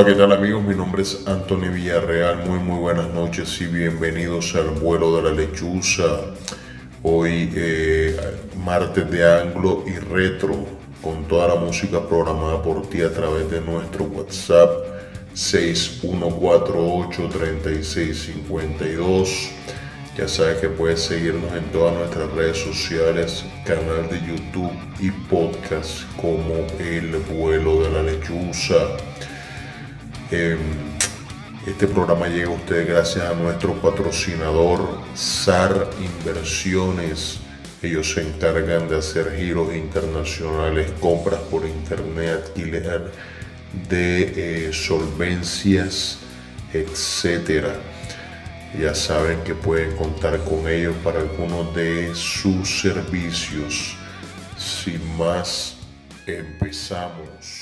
Hola, ¿qué tal amigos? Mi nombre es Antonio Villarreal. Muy, muy buenas noches y bienvenidos al vuelo de la lechuza. Hoy, eh, martes de anglo y retro, con toda la música programada por ti a través de nuestro WhatsApp 61483652. Ya sabes que puedes seguirnos en todas nuestras redes sociales, canal de YouTube y podcast como El vuelo de la lechuza. Este programa llega a ustedes gracias a nuestro patrocinador SAR Inversiones. Ellos se encargan de hacer giros internacionales, compras por internet leer de eh, solvencias, etcétera. Ya saben que pueden contar con ellos para algunos de sus servicios. Sin más, empezamos.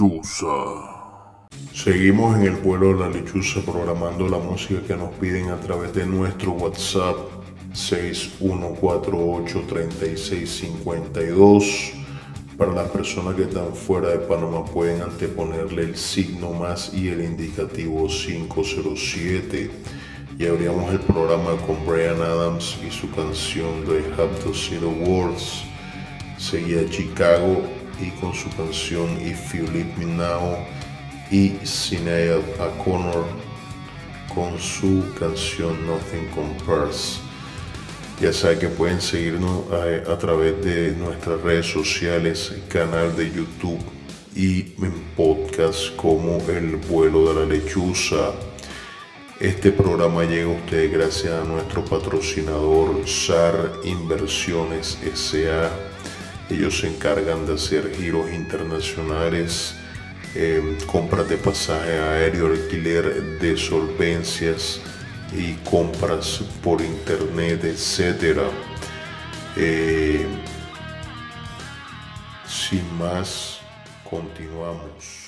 Lechuza. Seguimos en el vuelo de la lechuza programando la música que nos piden a través de nuestro WhatsApp 61483652. Para las personas que están fuera de Panamá pueden anteponerle el signo más y el indicativo 507. Y abríamos el programa con Brian Adams y su canción de Have to See the Words. Seguía Chicago y con su canción If You Leave Me Now y Sinead O'Connor con su canción Nothing Compares. Ya saben que pueden seguirnos a, a, través de nuestras redes sociales, canal de YouTube y en podcast como El vuelo de la lechuza. Este programa llega a ustedes gracias a nuestro patrocinador SAR Inversiones SA ellos se encargan de hacer giros internacionales, eh, compras de pasaje aéreo, alquiler de solvencias y compras por internet, etc. Eh, sin más, continuamos.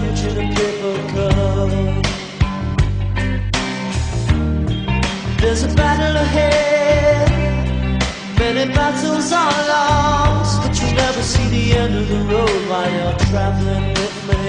down to paper cup. There's a battle ahead, many battles are lost, but you never see the end of the road while you're traveling with me.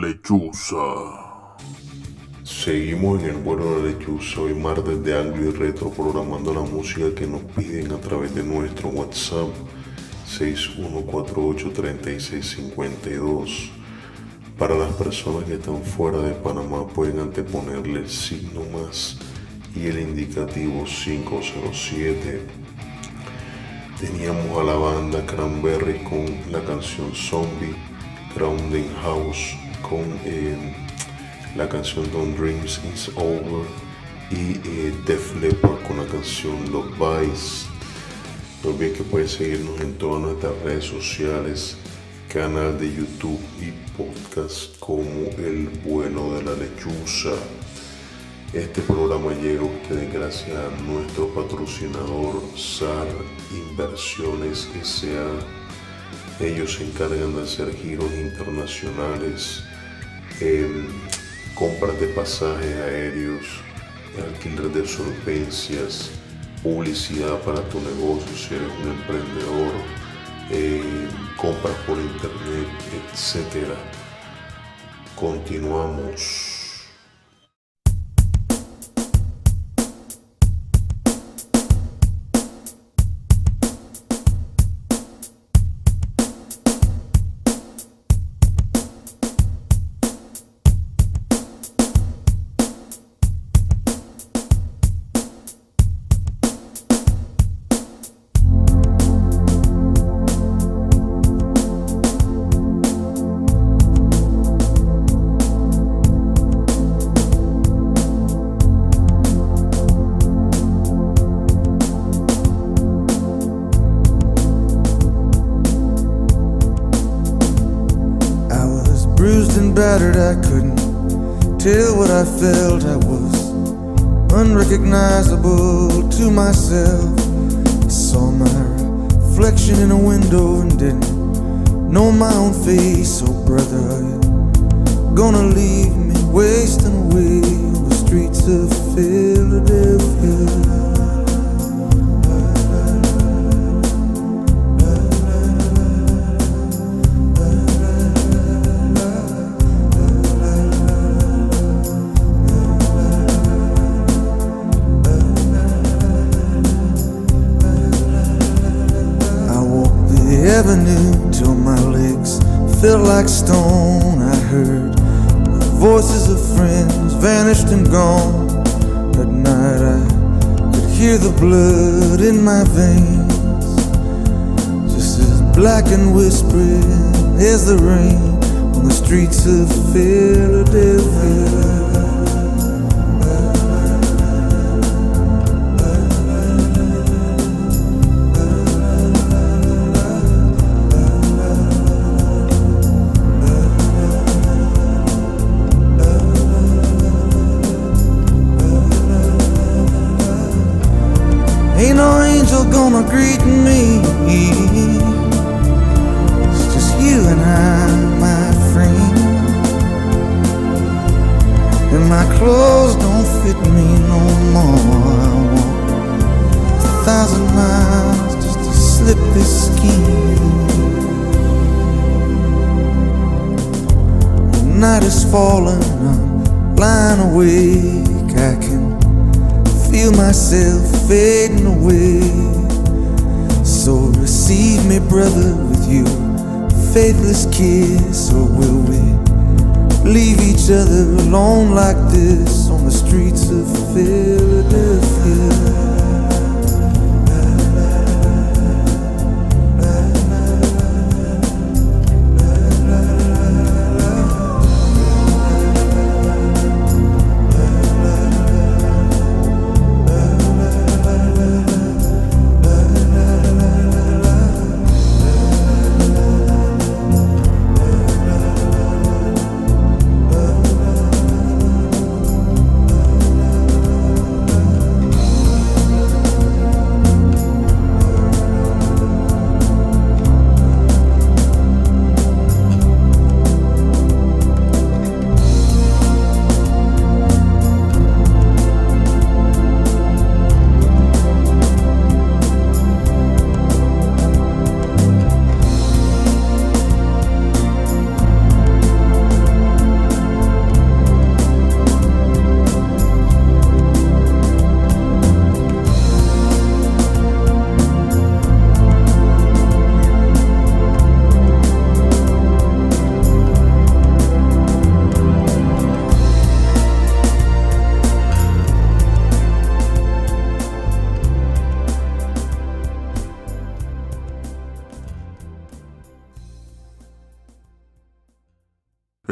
Lechuza. Seguimos en el vuelo de lechuza, hoy martes de Anglo y Retro, programando la música que nos piden a través de nuestro WhatsApp 61483652. Para las personas que están fuera de Panamá pueden anteponerle el signo más y el indicativo 507. Teníamos a la banda Cranberry con la canción Zombie, Grounding House con eh, la canción Don't Dreams Is Over y eh, Def Leppard con la canción Love Vice. No olviden que pueden seguirnos en todas nuestras redes sociales, canal de YouTube y podcast como El Vuelo de la Lechuza. Este programa llega a ustedes gracias a nuestro patrocinador SAR Inversiones S.A. Ellos se encargan de hacer giros internacionales, em, compras de pasajes aéreos, alquiler de solvencias, publicidad para tu negocio si un emprendedor, em, compras por internet, etc. Continuamos.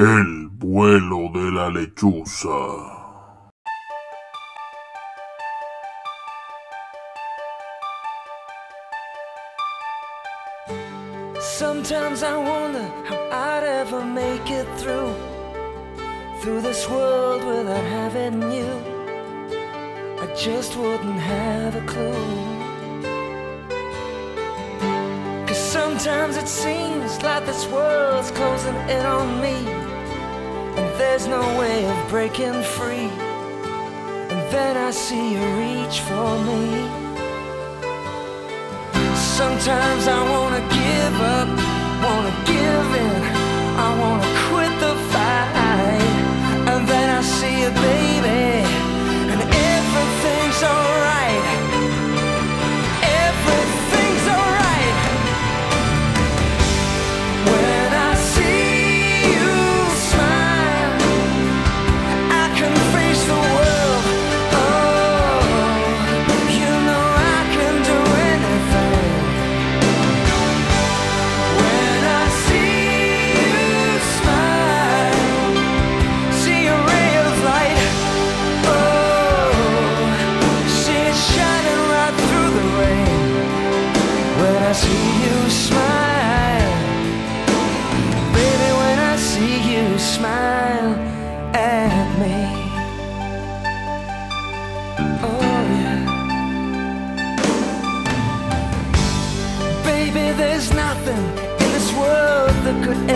El vuelo de la lechuza. Sometimes I wonder how I'd ever make it through through this world without having you. I just wouldn't have a clue. Cause sometimes it seems like this world's closing in on me. And there's no way of breaking free. And then I see you reach for me. Sometimes I wanna give up, wanna give in. I wanna quit the fight. And then I see you, baby.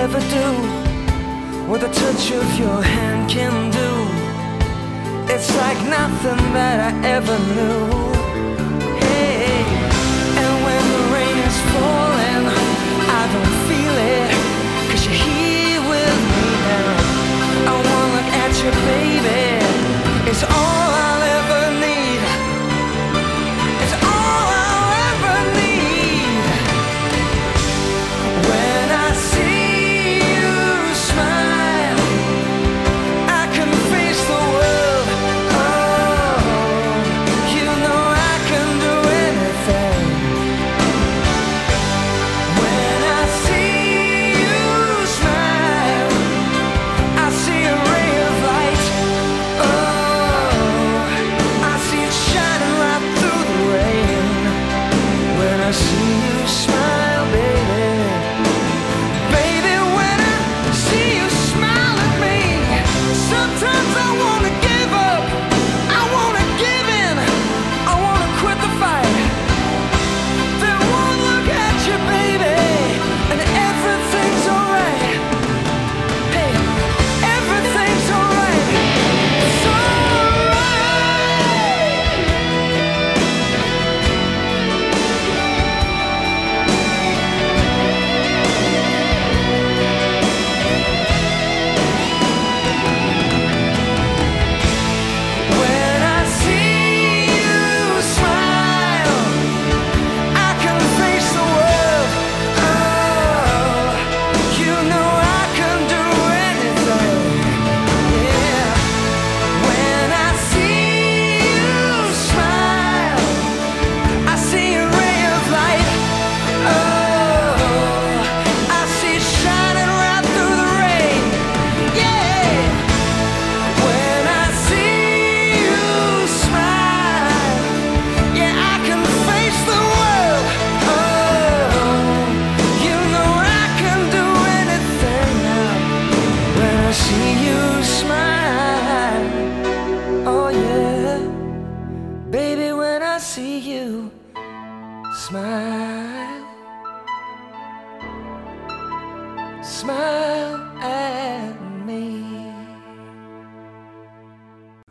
ever do what the touch of your hand can do. It's like nothing that I ever knew.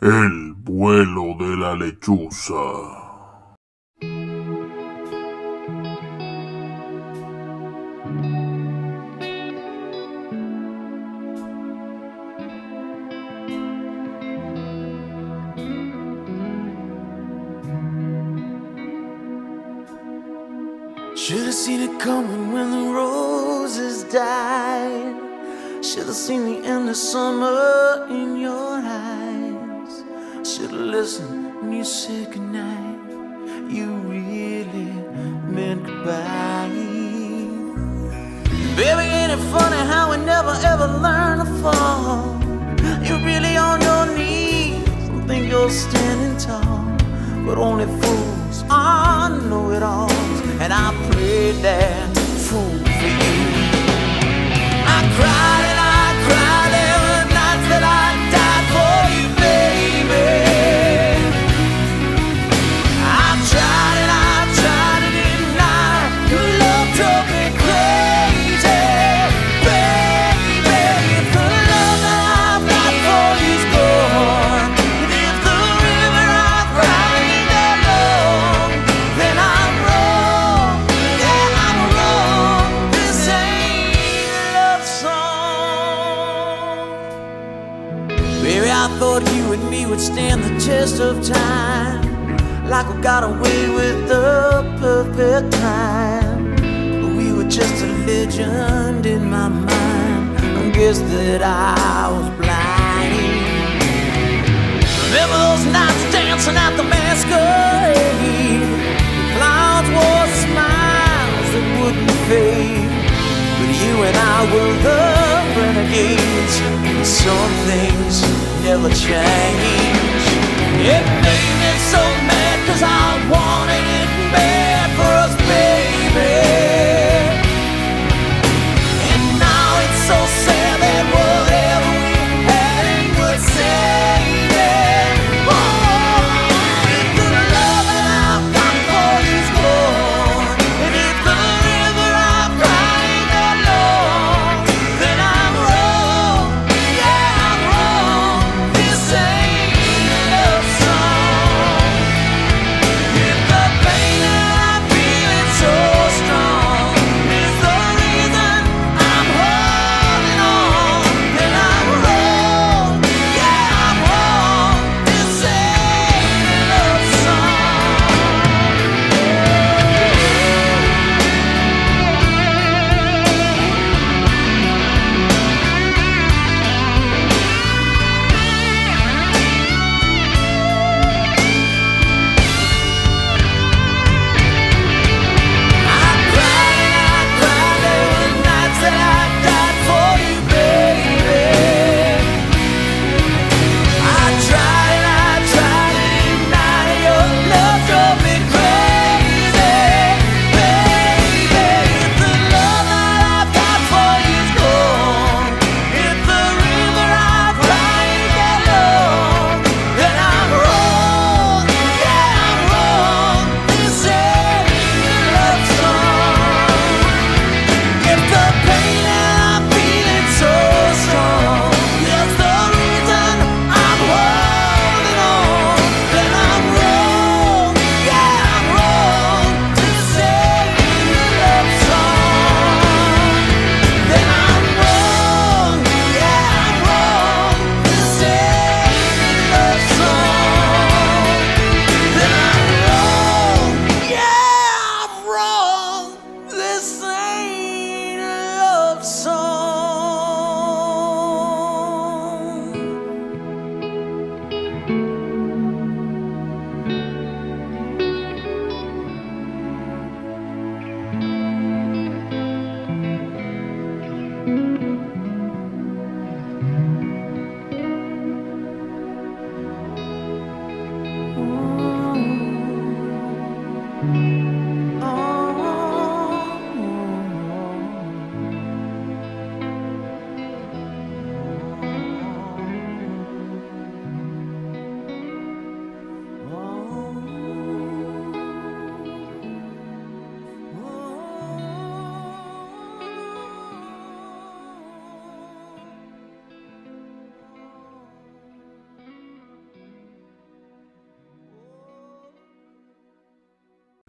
El vuelo de la lechuza. Should've seen it coming when the roses died. Should've seen the end of summer in your eyes should listen when you said goodnight. You really meant goodbye. Baby, ain't it funny how we never ever learn to fall? You're really on your knees and think you're standing tall, but only fools are know-it-alls, and I played that fool for you. I cried of time. Like we got away with the perfect time. We were just a legend in my mind. I guess that I was blind. Remember those nights dancing at the masquerade? The clouds wore smiles that wouldn't fade. But you and I were the renegades. And some things never change. It made me so mad cause I wanted it bad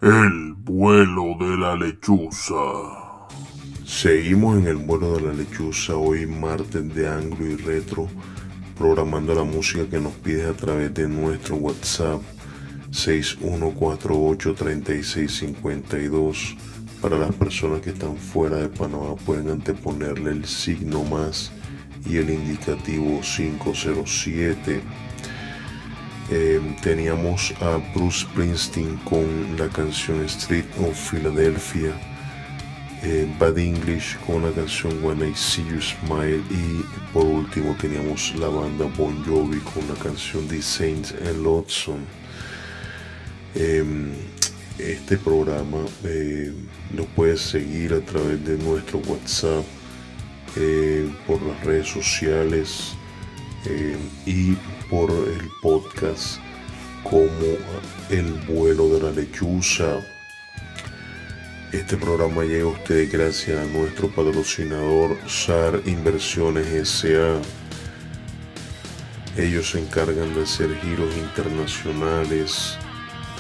El vuelo de la lechuza. Seguimos en el vuelo de la lechuza hoy martes de anglo y retro, programando la música que nos pides a través de nuestro WhatsApp 61483652. Para las personas que están fuera de Panamá pueden anteponerle el signo más y el indicativo 507. Eh, teníamos a Bruce Springsteen con la canción Street of Philadelphia. eh, Bad English con la canción When I See You Smile y por último teníamos la banda Bon Jovi con la canción The Saints and Lonesome. Em, este programa eh, lo puedes seguir a través de nuestro WhatsApp, eh, por las redes sociales eh, y por el podcast como El vuelo de la lechuza. Este programa llega a ustedes gracias a nuestro patrocinador SAR Inversiones SA. Ellos se encargan de hacer giros internacionales,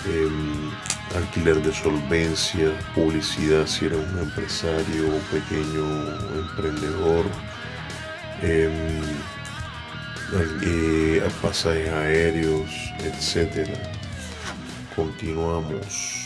em, alquiler de solvencia, publicidad si eres un empresario o pequeño emprendedor, em, al- eh, pasajes aéreos, etc. Continuamos.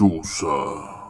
La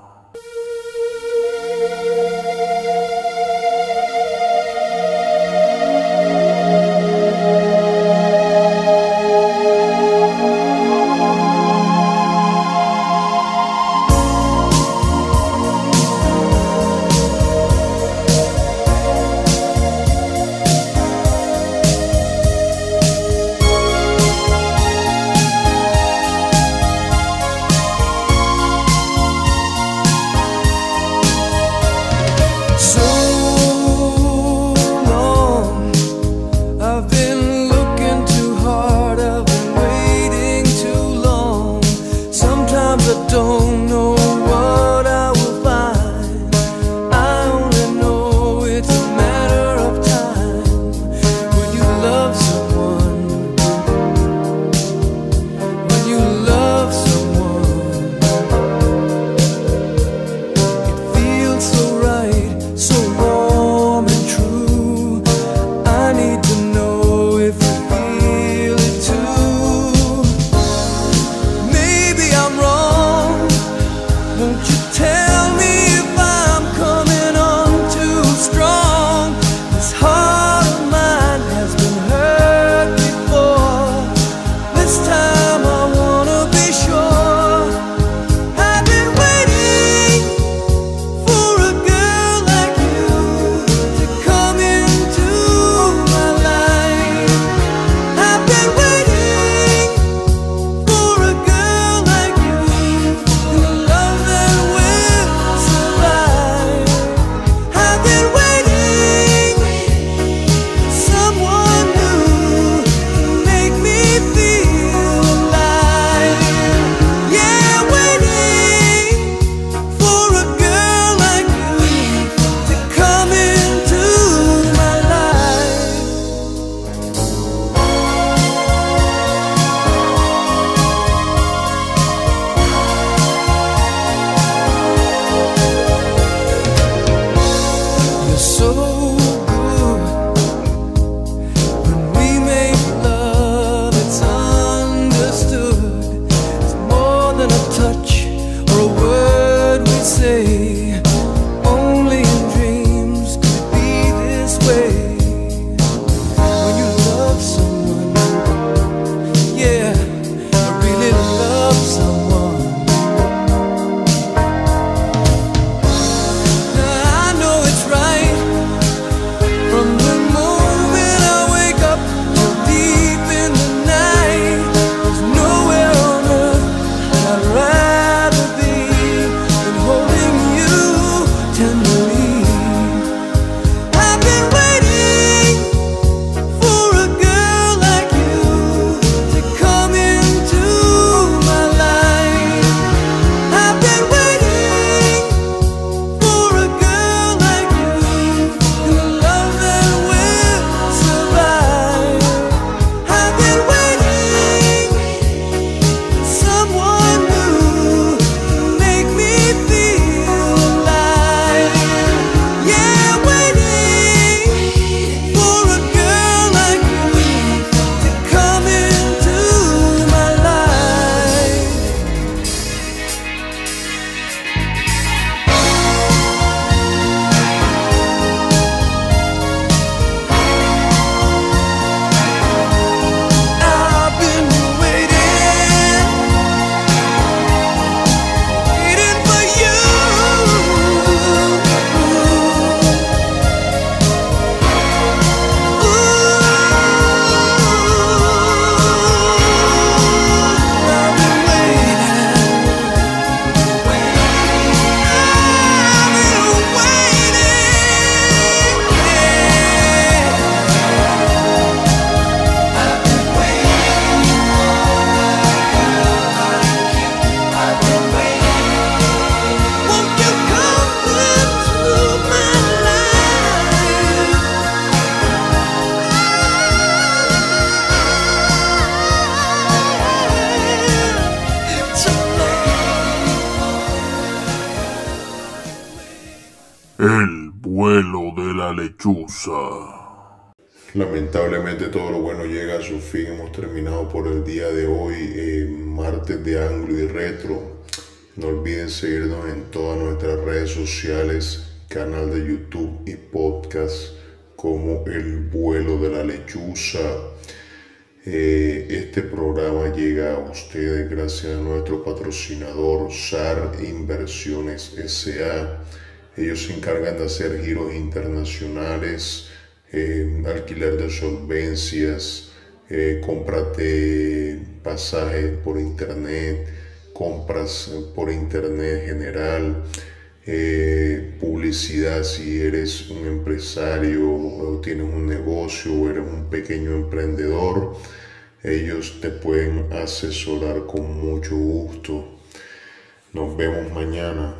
Lamentablemente todo lo bueno llega a su fin. Hemos terminado por el día de hoy, eh, martes de Anglo y Retro. No olviden seguirnos en todas nuestras redes sociales, canal de YouTube y podcast como El vuelo de la lechuza. Eh, este programa llega a ustedes gracias a nuestro patrocinador SAR Inversiones SA. Ellos se encargan de hacer giros internacionales, eh, alquiler de solvencias, eh, pasajes por internet, compras por internet general, eh, publicidad si eres un empresario o tienes un negocio o eres un pequeño emprendedor. Ellos te pueden asesorar con mucho gusto. Nos vemos mañana.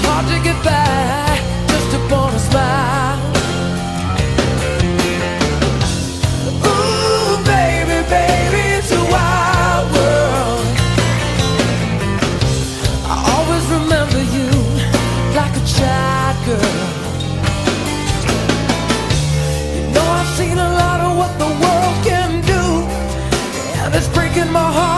It's hard to get by just upon a smile. Ooh, baby, baby, it's a wild world. I always remember you like a child girl. You know I've seen a lot of what the world can do. And it's breaking my heart